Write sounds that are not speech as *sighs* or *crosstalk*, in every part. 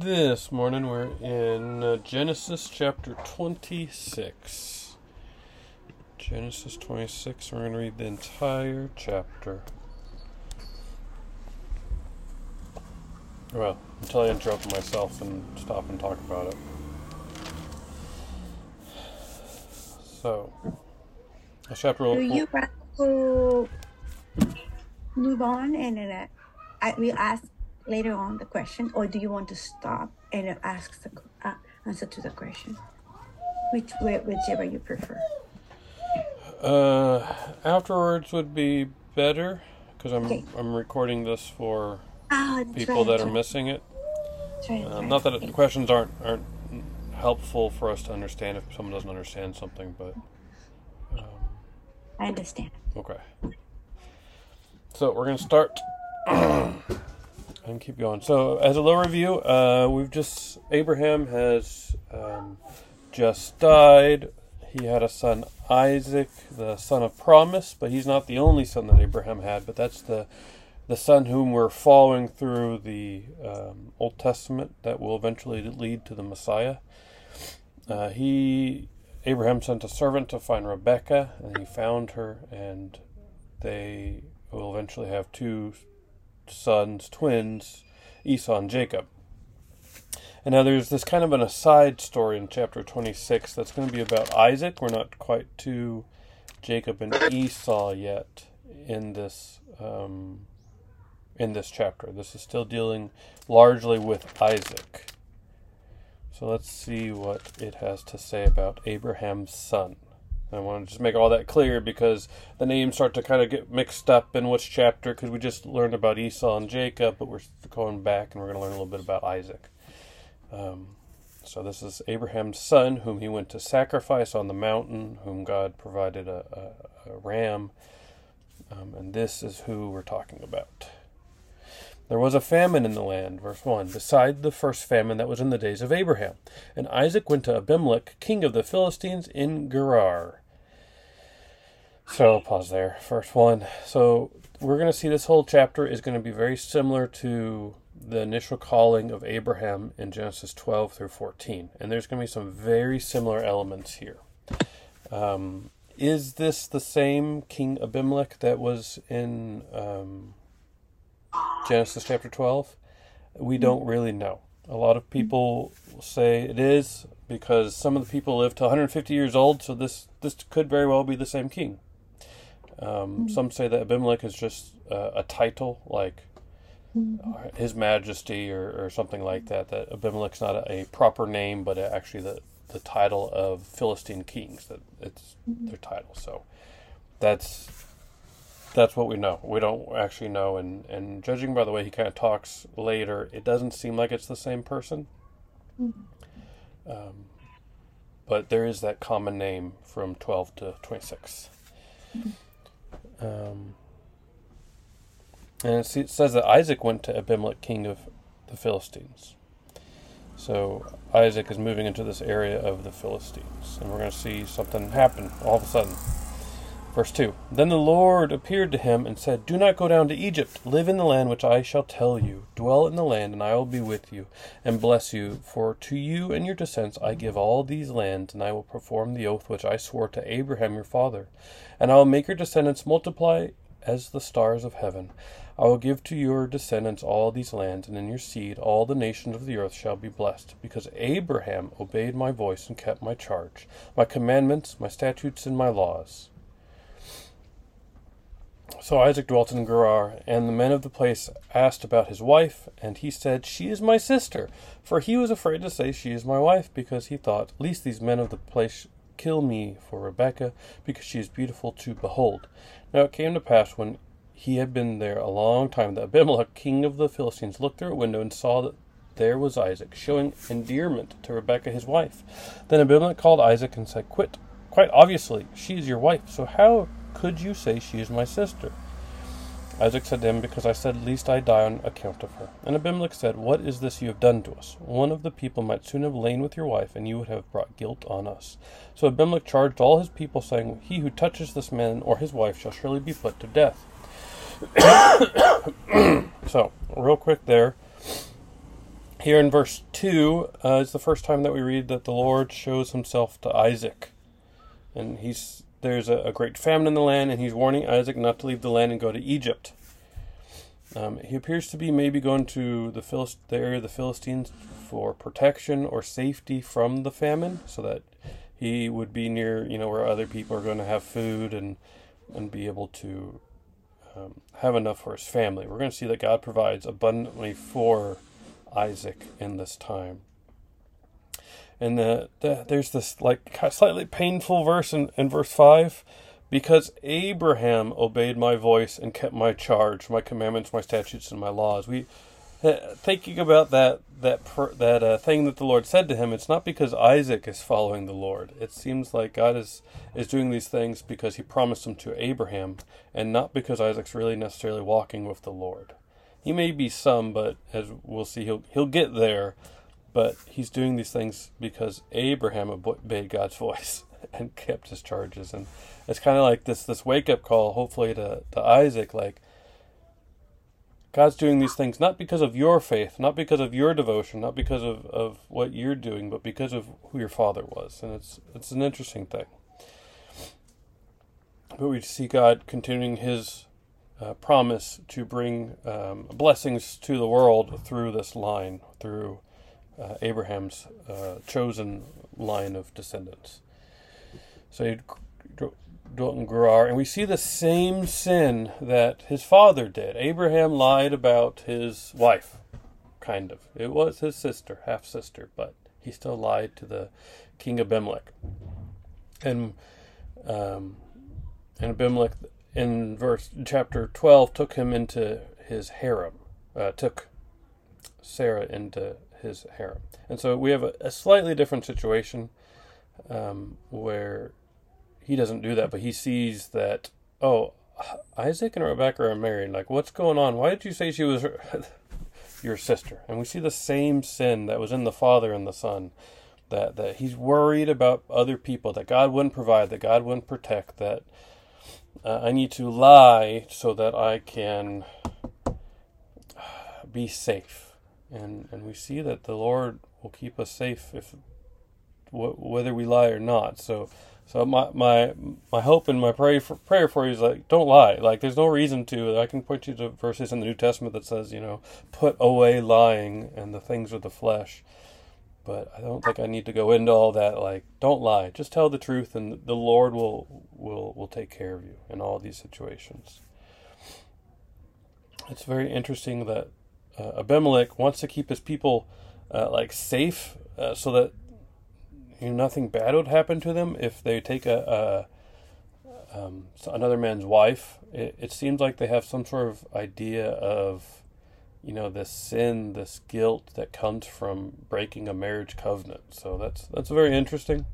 This morning we're in uh, Genesis chapter 26. Genesis 26, we're going to read the entire chapter. Well, until I interrupt myself and stop and talk about it. So, chapter will. Do you want to move on and then I will ask later on the question, or do you want to stop and ask the uh, answer to the question? Which whichever you prefer. Uh, afterwards would be better because I'm Okay. I'm recording this for Ah, people that are missing it. Um, not that it, the questions aren't aren't helpful for us to understand if someone doesn't understand something, but um, I understand. okay. So we're gonna start *clears throat* and keep going. So as a little review, uh, we've just Abraham has um, just died. He had a son Isaac, the son of promise, but he's not the only son that Abraham had. But that's the the son whom we're following through the um, Old Testament that will eventually lead to the Messiah. Uh, he Abraham sent a servant to find Rebecca, and he found her, and they will eventually have two sons, twins, Esau and Jacob. And now there's this kind of an aside story in chapter 26 that's going to be about Isaac. We're not quite to Jacob and Esau yet in this um, in this chapter. This is still dealing largely with Isaac. So let's see what it has to say about Abraham's son. I want to just make all that clear because the names start to kind of get mixed up in which chapter because we just learned about Esau and Jacob, but we're going back and we're going to learn a little bit about Isaac. Um, so this is Abraham's son, whom he went to sacrifice on the mountain, whom God provided a, a, a ram, um, and this is who we're talking about. There was a famine in the land, verse 1, beside the first famine that was in the days of Abraham. And Isaac went to Abimelech, king of the Philistines, in Gerar. So, I'll pause there. First 1. So, we're going to see this whole chapter is going to be very similar to the initial calling of Abraham in Genesis 12 through 14. And there's going to be some very similar elements here. Um, is this the same King Abimelech that was in um, Genesis chapter 12? We don't really know. A lot of people say it is because some of the people lived to 150 years old, so this, this could very well be the same king. Um, Some say that Abimelech is just uh, a title, like uh, His Majesty or, or something like that. That Abimelech's not a, a proper name, but actually the, the title of Philistine kings. That it's their title. So that's that's what we know. We don't actually know, and and judging by the way he kind of talks later, it doesn't seem like it's the same person. Um, but there is that common name from twelve to twenty six. Um, and it it says that Isaac went to Abimelech, king of the Philistines. So Isaac is moving into this area of the Philistines, and we're going to see something happen all of a sudden. Verse 2 Then the Lord appeared to him and said, Do not go down to Egypt. Live in the land which I shall tell you. Dwell in the land, and I will be with you, and bless you. For to you and your descendants I give all these lands, and I will perform the oath which I swore to Abraham your father. And I will make your descendants multiply as the stars of heaven. I will give to your descendants all these lands, and in your seed all the nations of the earth shall be blessed, because Abraham obeyed my voice and kept my charge, my commandments, my statutes, and my laws. So Isaac dwelt in Gerar, and the men of the place asked about his wife, and he said, She is my sister. For he was afraid to say, She is my wife, because he thought, Least these men of the place kill me for Rebekah, because she is beautiful to behold. Now it came to pass when he had been there a long time that Abimelech, king of the Philistines, looked through a window and saw that there was Isaac, showing endearment to Rebekah his wife. Then Abimelech called Isaac and said, Quit, quite obviously, she is your wife, so how could you say she is my sister? Isaac said to him, Because I said, Least I die on account of her. And Abimelech said, What is this you have done to us? One of the people might soon have lain with your wife, and you would have brought guilt on us. So Abimelech charged all his people, saying, He who touches this man or his wife shall surely be put to death. *coughs* so, real quick there. Here in verse 2 uh, is the first time that we read that the Lord shows himself to Isaac. And he's there's a, a great famine in the land, and he's warning Isaac not to leave the land and go to Egypt. Um, he appears to be maybe going to the, Philist- the area of the Philistines for protection or safety from the famine, so that he would be near, you know, where other people are going to have food and and be able to um, have enough for his family. We're going to see that God provides abundantly for Isaac in this time. And the, the, there's this like slightly painful verse in, in verse 5 because Abraham obeyed my voice and kept my charge, my commandments, my statutes, and my laws. We uh, thinking about that that that uh, thing that the Lord said to him. It's not because Isaac is following the Lord. It seems like God is is doing these things because He promised them to Abraham, and not because Isaac's really necessarily walking with the Lord. He may be some, but as we'll see, he'll he'll get there. But he's doing these things because Abraham obeyed God's voice *laughs* and kept his charges, and it's kind of like this this wake up call, hopefully to to Isaac, like God's doing these things not because of your faith, not because of your devotion, not because of, of what you're doing, but because of who your father was. And it's it's an interesting thing. But we see God continuing his uh, promise to bring um, blessings to the world through this line, through uh, Abraham's uh, chosen line of descendants. So he dwelt in Gerar, and we see the same sin that his father did. Abraham lied about his wife, kind of. It was his sister, half sister, but he still lied to the king Abimelech. And um, and Abimelech in verse chapter twelve took him into his harem, uh, took Sarah into his harem, and so we have a, a slightly different situation um, where he doesn't do that, but he sees that oh, Isaac and Rebecca are married. Like, what's going on? Why did you say she was *laughs* your sister? And we see the same sin that was in the father and the son. That that he's worried about other people, that God wouldn't provide, that God wouldn't protect, that uh, I need to lie so that I can be safe. And and we see that the Lord will keep us safe if whether we lie or not. So so my my my hope and my prayer for, prayer for you is like don't lie. Like there's no reason to. I can point you to verses in the New Testament that says you know put away lying and the things of the flesh. But I don't think I need to go into all that. Like don't lie. Just tell the truth, and the Lord will will will take care of you in all these situations. It's very interesting that uh, Abimelech wants to keep his people uh, like safe, uh, so that you know, nothing bad would happen to them if they take a, a um, another man's wife. It, it seems like they have some sort of idea of, you know, this sin, this guilt that comes from breaking a marriage covenant. So that's that's very interesting.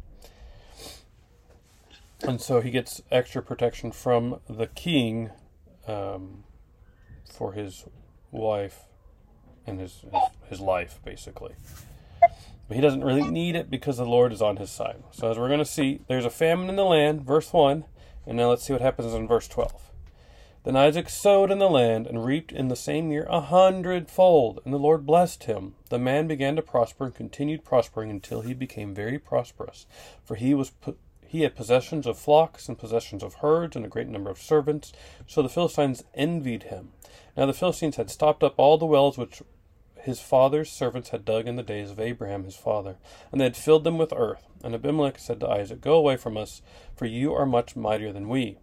And so he gets extra protection from the king um, for his wife and his, his, his life, basically. But he doesn't really need it because the Lord is on his side. So, as we're going to see, there's a famine in the land, verse 1. And now let's see what happens in verse 12. Then Isaac sowed in the land and reaped in the same year a hundredfold, and the Lord blessed him. The man began to prosper and continued prospering until he became very prosperous, for he was put, he had possessions of flocks and possessions of herds and a great number of servants. So the Philistines envied him. Now the Philistines had stopped up all the wells which his father's servants had dug in the days of Abraham his father, and they had filled them with earth. And Abimelech said to Isaac, Go away from us, for you are much mightier than we.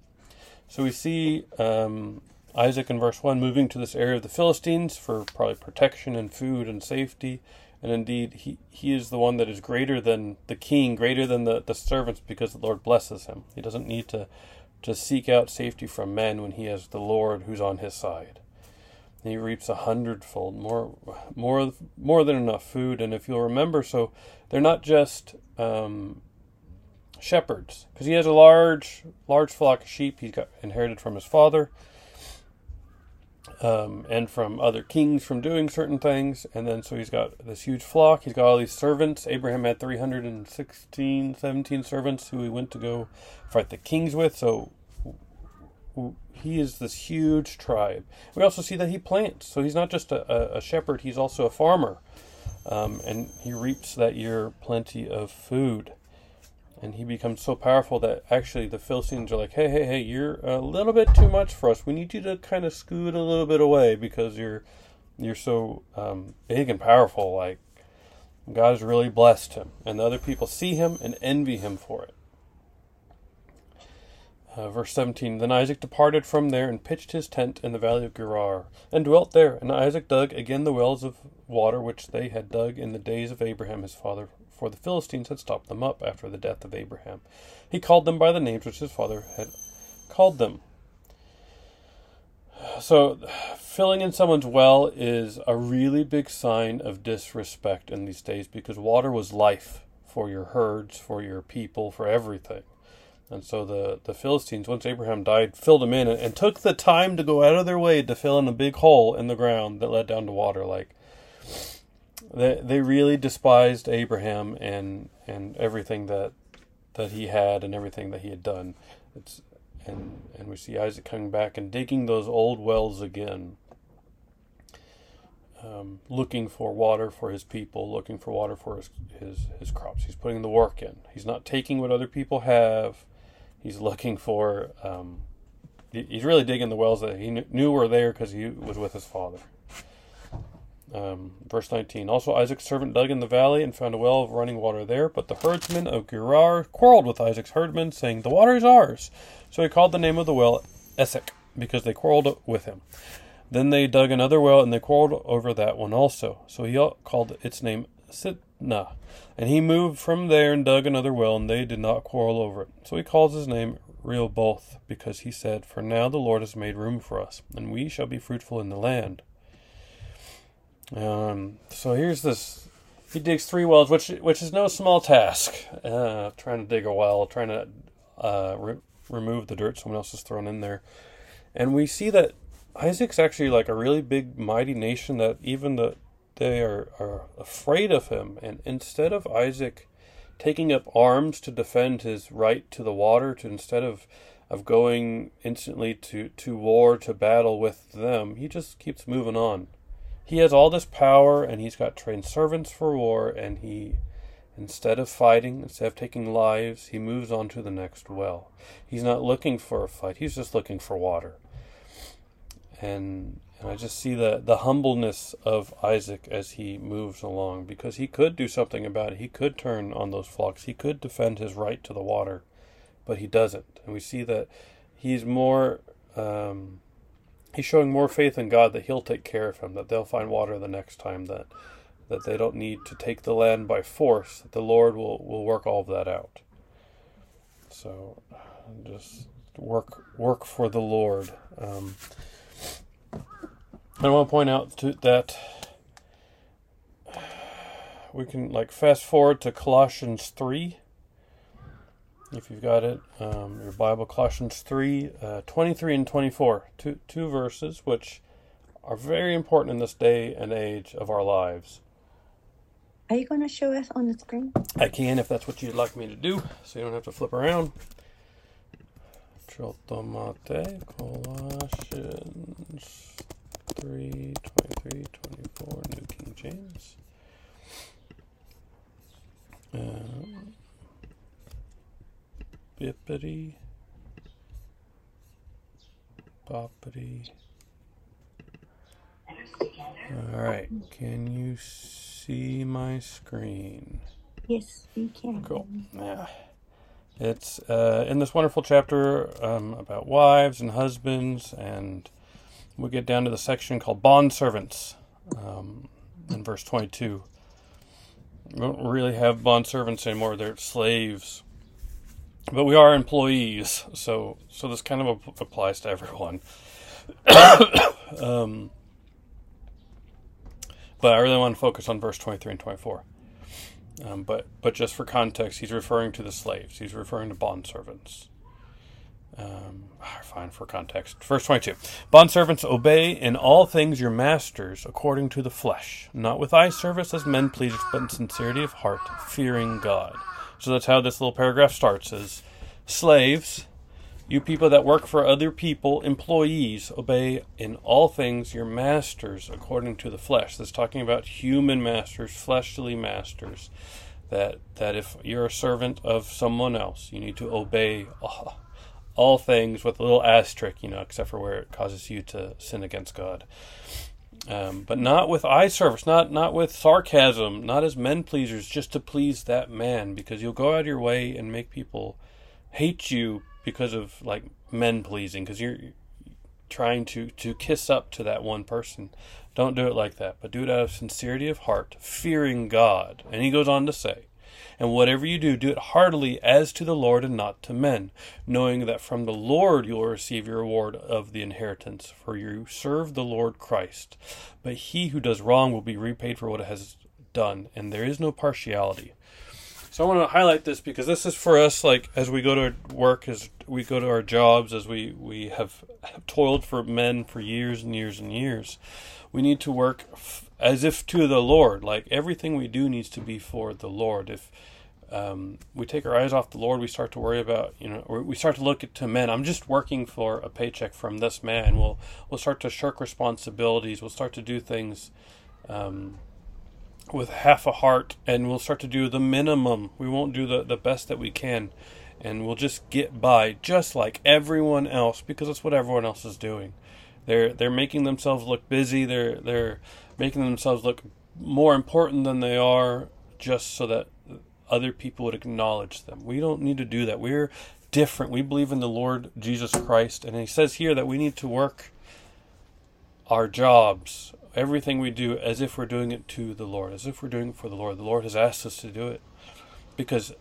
So we see um, Isaac in verse 1 moving to this area of the Philistines for probably protection and food and safety. And indeed, he, he is the one that is greater than the king, greater than the, the servants, because the Lord blesses him. He doesn't need to, to seek out safety from men when he has the Lord who's on his side he reaps a hundredfold more more more than enough food. And if you'll remember so they're not just um, shepherds because he has a large large flock of sheep he got inherited from his father um, and from other kings from doing certain things. And then so he's got this huge flock. He's got all these servants. Abraham had 316 17 servants who he went to go fight the kings with. So he is this huge tribe. We also see that he plants, so he's not just a, a shepherd; he's also a farmer. um, and he reaps that year plenty of food. And he becomes so powerful that actually the Philistines are like, hey, hey, hey, you're a little bit too much for us. We need you to kind of scoot a little bit away because you're you're so um, big and powerful. Like God has really blessed him, and the other people see him and envy him for it. Uh, verse 17 Then Isaac departed from there and pitched his tent in the valley of Gerar, and dwelt there. And Isaac dug again the wells of water which they had dug in the days of Abraham his father, for the Philistines had stopped them up after the death of Abraham. He called them by the names which his father had called them. So, filling in someone's well is a really big sign of disrespect in these days because water was life for your herds, for your people, for everything. And so the, the Philistines, once Abraham died, filled him in and, and, took the time to go out of their way to fill in a big hole in the ground that led down to water. Like they they really despised Abraham and and everything that that he had and everything that he had done. It's and and we see Isaac coming back and digging those old wells again. Um, looking for water for his people, looking for water for his, his his crops. He's putting the work in. He's not taking what other people have he's looking for. Um, he's really digging the wells that he knew were there because he was with his father. Um, verse 19. Also, Isaac's servant dug in the valley and found a well of running water there, but the herdsmen of Gerar quarreled with Isaac's herdmen, saying, The water is ours. So he called the name of the well Esek, because they quarreled with him. Then they dug another well, and they quarreled over that one also. So he called its name Sitnah. And he moved from there and dug another well, and they did not quarrel over it. So he calls his name Rehoboth, because he said, For now the Lord has made room for us, and we shall be fruitful in the land. Um, so here's this. He digs three wells, which which is no small task. Uh, trying to dig a well, trying to uh, re- remove the dirt someone else has thrown in there, and we see that Isaac's actually like a really big, mighty nation that even the they are, are afraid of him. And instead of Isaac taking up arms to defend his right to the water, to instead of of going instantly to, to war, to battle with them, he just keeps moving on. He has all this power and he's got trained servants for war, and he, instead of fighting, instead of taking lives, he moves on to the next well. He's not looking for a fight, he's just looking for water. And I just see the, the humbleness of Isaac as he moves along because he could do something about it. He could turn on those flocks. He could defend his right to the water, but he doesn't. And we see that he's more, um, he's showing more faith in God that he'll take care of him, that they'll find water the next time, that, that they don't need to take the land by force, that the Lord will, will work all of that out. So just work, work for the Lord. Um, I want to point out to, that we can like fast forward to Colossians 3 if you've got it um, your Bible Colossians 3 uh, 23 and 24 two, two verses which are very important in this day and age of our lives. Are you going to show us on the screen? I can if that's what you'd like me to do so you don't have to flip around. Chotomate Colossians 3, 23, 24, New King James. Um, bippity, boppity. Alright, can you see my screen? Yes, you can. Cool. Yeah. It's uh, in this wonderful chapter um, about wives and husbands and we get down to the section called bond servants um, in verse 22. We don't really have bond servants anymore; they're slaves, but we are employees. So, so this kind of applies to everyone. *coughs* um, but I really want to focus on verse 23 and 24. Um, but but just for context, he's referring to the slaves. He's referring to bond servants. Um, ah, fine for context. Verse 22 Bondservants, obey in all things your masters according to the flesh, not with eye service as men please, but in sincerity of heart, fearing God. So that's how this little paragraph starts: is slaves, You people that work for other people, employees, obey in all things your masters according to the flesh. That's talking about human masters, fleshly masters. That that if you're a servant of someone else, you need to obey all things with a little asterisk, you know, except for where it causes you to sin against God. Um, but not with eye service, not not with sarcasm, not as men pleasers, just to please that man, because you'll go out of your way and make people hate you because of like men pleasing, because you're trying to to kiss up to that one person. Don't do it like that, but do it out of sincerity of heart, fearing God. And he goes on to say, and whatever you do, do it heartily as to the Lord and not to men, knowing that from the Lord you will receive your reward of the inheritance, for you serve the Lord Christ. But he who does wrong will be repaid for what it has done, and there is no partiality. So I want to highlight this because this is for us, like as we go to work, as we go to our jobs, as we we have, have toiled for men for years and years and years. We need to work f- as if to the Lord. Like everything we do needs to be for the Lord. If um, we take our eyes off the Lord, we start to worry about, you know, or we start to look at to men. I'm just working for a paycheck from this man. We'll we'll start to shirk responsibilities. We'll start to do things um, with half a heart, and we'll start to do the minimum. We won't do the the best that we can, and we'll just get by, just like everyone else, because that's what everyone else is doing. They're they're making themselves look busy. They're they're making themselves look more important than they are, just so that other people would acknowledge them. We don't need to do that. We're different. We believe in the Lord Jesus Christ. And he says here that we need to work our jobs, everything we do, as if we're doing it to the Lord, as if we're doing it for the Lord. The Lord has asked us to do it because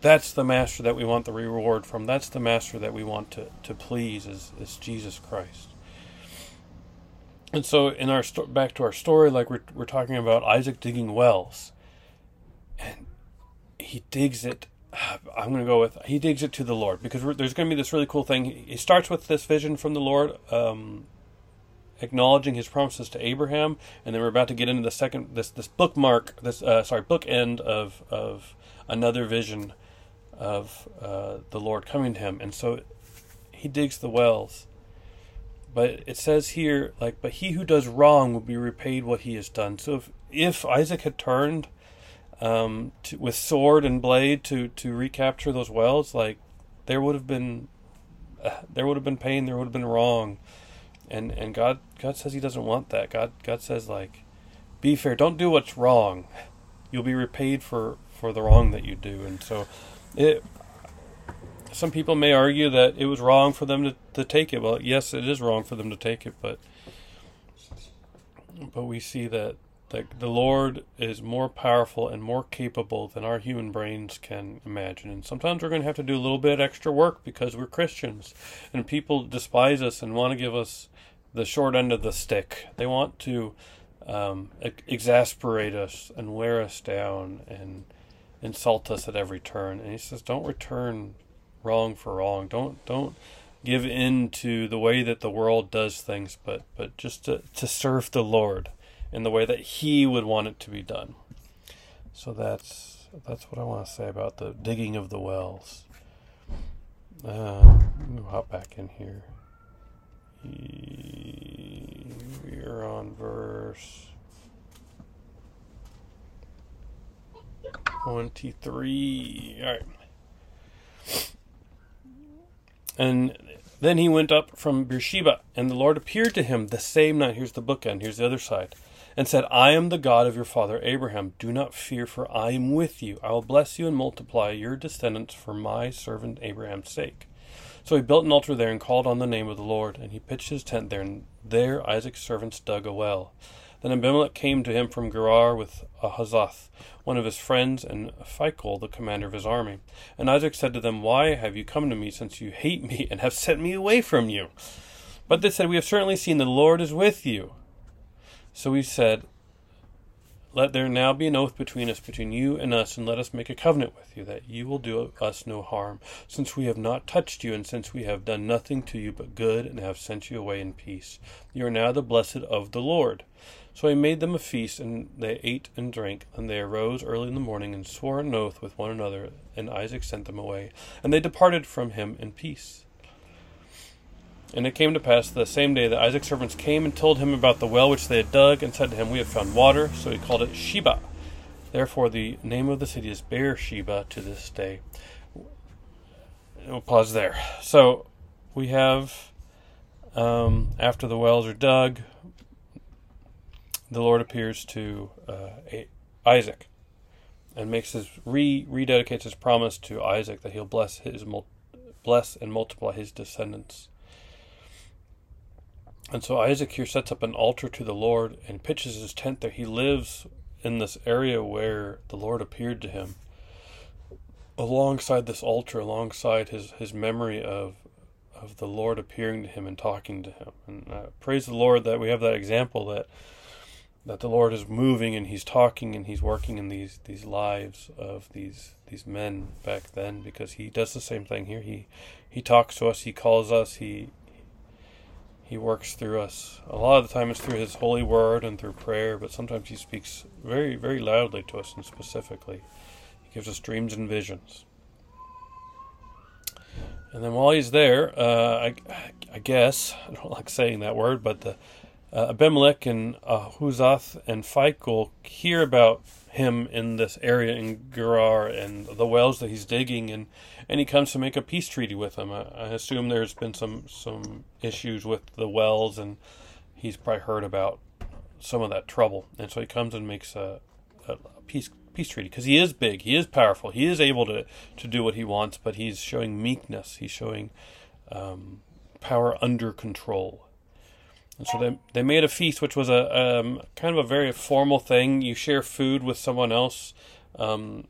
that's the master that we want the reward from. That's the master that we want to, to please is, is Jesus Christ. And so in our sto- back to our story, like we're, we're talking about Isaac digging wells. And he digs it. *sighs* I'm going to go with he digs it to the Lord because there's going to be this really cool thing. He starts with this vision from the Lord, um, acknowledging His promises to Abraham, and then we're about to get into the second this this bookmark this uh, sorry book end of of another vision of uh, the Lord coming to him, and so he digs the wells. But it says here, like, but he who does wrong will be repaid what he has done. So if if Isaac had turned um, to, with sword and blade to to recapture those wells, like there would have been uh, there would have been pain, there would have been wrong, and and God God says He doesn't want that. God God says like, be fair, don't do what's wrong. You'll be repaid for for the wrong that you do, and so it. Some people may argue that it was wrong for them to, to take it. Well, yes, it is wrong for them to take it, but but we see that that the Lord is more powerful and more capable than our human brains can imagine. And sometimes we're going to have to do a little bit extra work because we're Christians. And people despise us and want to give us the short end of the stick. They want to um, exasperate us and wear us down and insult us at every turn. And he says, don't return wrong for wrong. Don't, don't give in to the way that the world does things, but, but just to, to serve the Lord in the way that he would want it to be done. So that's that's what I want to say about the digging of the wells. Uh, hop back in here. We're on verse 23. All right. And then he went up from Beersheba, and the Lord appeared to him the same night. Here's the bookend, here's the other side and said, I am the God of your father Abraham. Do not fear, for I am with you. I will bless you and multiply your descendants for my servant Abraham's sake. So he built an altar there and called on the name of the Lord, and he pitched his tent there, and there Isaac's servants dug a well. Then Abimelech came to him from Gerar with Ahuzzath, one of his friends, and Phichol, the commander of his army. And Isaac said to them, Why have you come to me, since you hate me and have sent me away from you? But they said, We have certainly seen the Lord is with you. So we said, Let there now be an oath between us, between you and us, and let us make a covenant with you, that you will do us no harm, since we have not touched you, and since we have done nothing to you but good, and have sent you away in peace. You are now the blessed of the Lord. So he made them a feast, and they ate and drank. And they arose early in the morning and swore an oath with one another. And Isaac sent them away. And they departed from him in peace. And it came to pass the same day that Isaac's servants came and told him about the well which they had dug, and said to him, We have found water. So he called it Shebah. Therefore, the name of the city is Beersheba to this day. We'll pause there. So we have, um, after the wells are dug, the Lord appears to uh, Isaac and makes his re rededicates his promise to Isaac that he'll bless his bless and multiply his descendants. And so Isaac here sets up an altar to the Lord and pitches his tent there. He lives in this area where the Lord appeared to him. Alongside this altar, alongside his, his memory of of the Lord appearing to him and talking to him. And uh, praise the Lord that we have that example that that the Lord is moving and He's talking and He's working in these these lives of these these men back then because He does the same thing here. He He talks to us. He calls us. He he works through us. A lot of the time it's through His holy word and through prayer, but sometimes He speaks very, very loudly to us and specifically. He gives us dreams and visions. And then while He's there, uh, I, I guess, *laughs* I don't like saying that word, but the uh, Abimelech and Ahuzzath Huzath and Phichol hear about him in this area in Gerar and the wells that he's digging, and, and he comes to make a peace treaty with them. I, I assume there's been some some issues with the wells, and he's probably heard about some of that trouble, and so he comes and makes a, a peace peace treaty because he is big, he is powerful, he is able to to do what he wants, but he's showing meekness, he's showing um, power under control so they, they made a feast, which was a um, kind of a very formal thing. You share food with someone else. Um,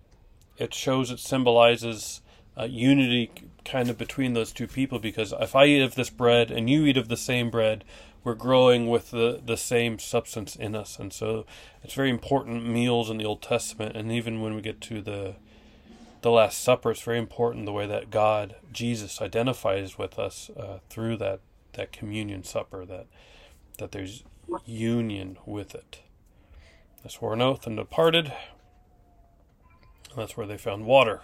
it shows, it symbolizes uh, unity kind of between those two people because if I eat of this bread and you eat of the same bread, we're growing with the, the same substance in us. And so it's very important meals in the Old Testament. And even when we get to the the Last Supper, it's very important the way that God, Jesus, identifies with us uh, through that, that communion supper, that that there's union with it. They swore an oath and departed. that's where they found water.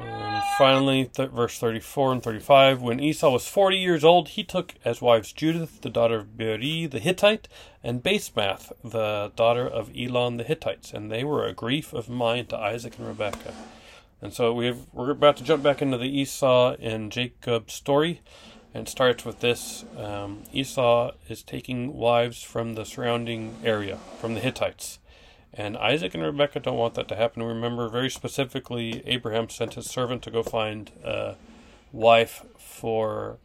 And finally, th- verse 34 and 35 When Esau was 40 years old, he took as wives Judith, the daughter of Beeri the Hittite, and Basemath, the daughter of Elon the Hittites, and they were a grief of mind to Isaac and Rebekah. And so we we're about to jump back into the Esau and Jacob story. And it starts with this um, Esau is taking wives from the surrounding area, from the Hittites. And Isaac and Rebekah don't want that to happen. Remember, very specifically, Abraham sent his servant to go find a wife for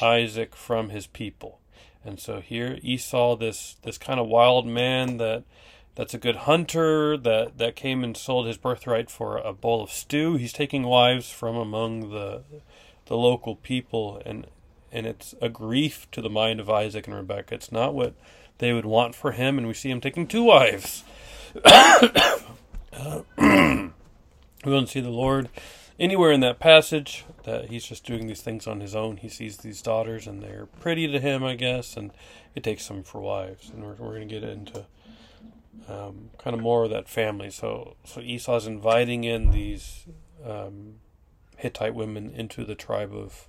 Isaac from his people. And so here Esau, this this kind of wild man that that's a good hunter that that came and sold his birthright for a bowl of stew. He's taking wives from among the the local people, and and it's a grief to the mind of Isaac and Rebecca. It's not what they would want for him, and we see him taking two wives. uh, *coughs* we don't see the Lord anywhere in that passage that he's just doing these things on his own. He sees these daughters, and they're pretty to him, I guess, and it takes them for wives. And we're, we're going to get into um, kind of more of that family. So so Esau's inviting in these um, Hittite women into the tribe of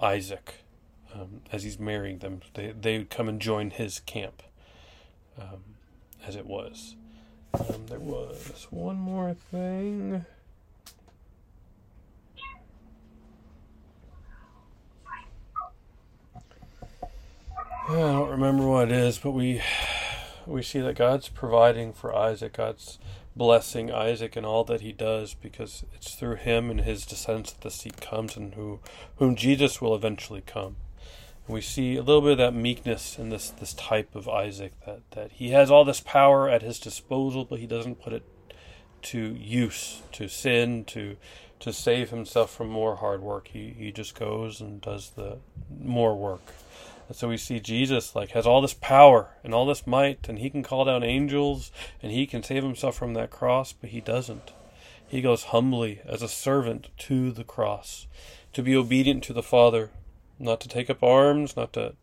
Isaac um, as he's marrying them. They they would come and join his camp, um, as it was. Um, there was one more thing. I don't remember what it is, but we we see that God's providing for Isaac. God's blessing Isaac and all that he does because it's through him and his descendants that the seed comes and who whom Jesus will eventually come. And we see a little bit of that meekness in this this type of Isaac that, that he has all this power at his disposal but he doesn't put it to use, to sin, to to save himself from more hard work. He he just goes and does the more work. And so we see Jesus like has all this power and all this might, and he can call down angels and he can save himself from that cross, but he doesn't. He goes humbly as a servant to the cross to be obedient to the Father not to take up arms, not to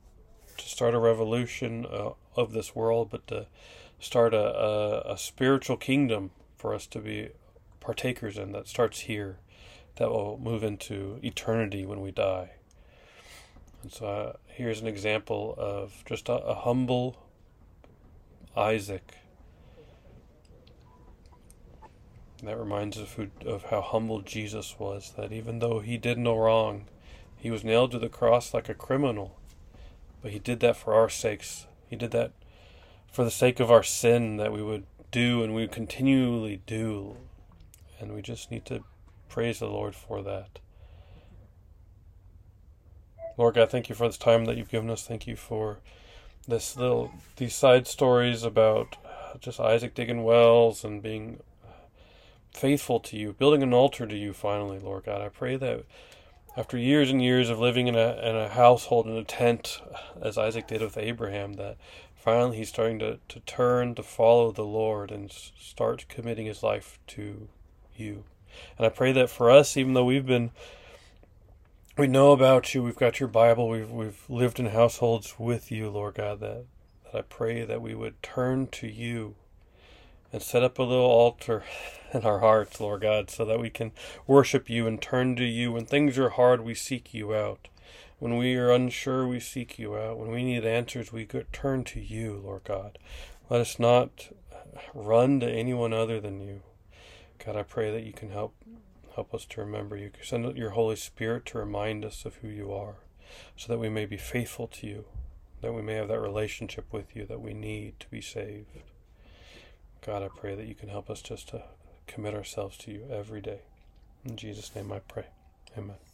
to start a revolution uh, of this world, but to start a, a, a spiritual kingdom for us to be partakers in that starts here, that will move into eternity when we die. And so uh, here's an example of just a, a humble Isaac. that reminds us of, who, of how humble Jesus was, that even though he did no wrong, he was nailed to the cross like a criminal. But he did that for our sakes. He did that for the sake of our sin that we would do and we continually do. And we just need to praise the Lord for that. Lord God, thank you for this time that you've given us. Thank you for this little these side stories about uh, just Isaac digging wells and being faithful to you, building an altar to you finally, Lord God. I pray that after years and years of living in a in a household in a tent as Isaac did with Abraham that finally he's starting to, to turn to follow the Lord and start committing his life to you. And I pray that for us, even though we've been, we know about you, we've got your Bible, we've we've lived in households with you, Lord God. That that I pray that we would turn to you and set up a little altar *laughs* in our hearts, Lord God, so that we can worship you and turn to you. When things are hard, we seek you out. When we are unsure, we seek you out. When we need answers, we turn to you, Lord God. Let us not run to anyone other than you. God, I pray that you can help help us to remember you. Send your Holy Spirit to remind us of who you are, so that we may be faithful to you, that we may have that relationship with you that we need to be saved. God, I pray that you can help us just to commit ourselves to you every day. In Jesus' name I pray. Amen.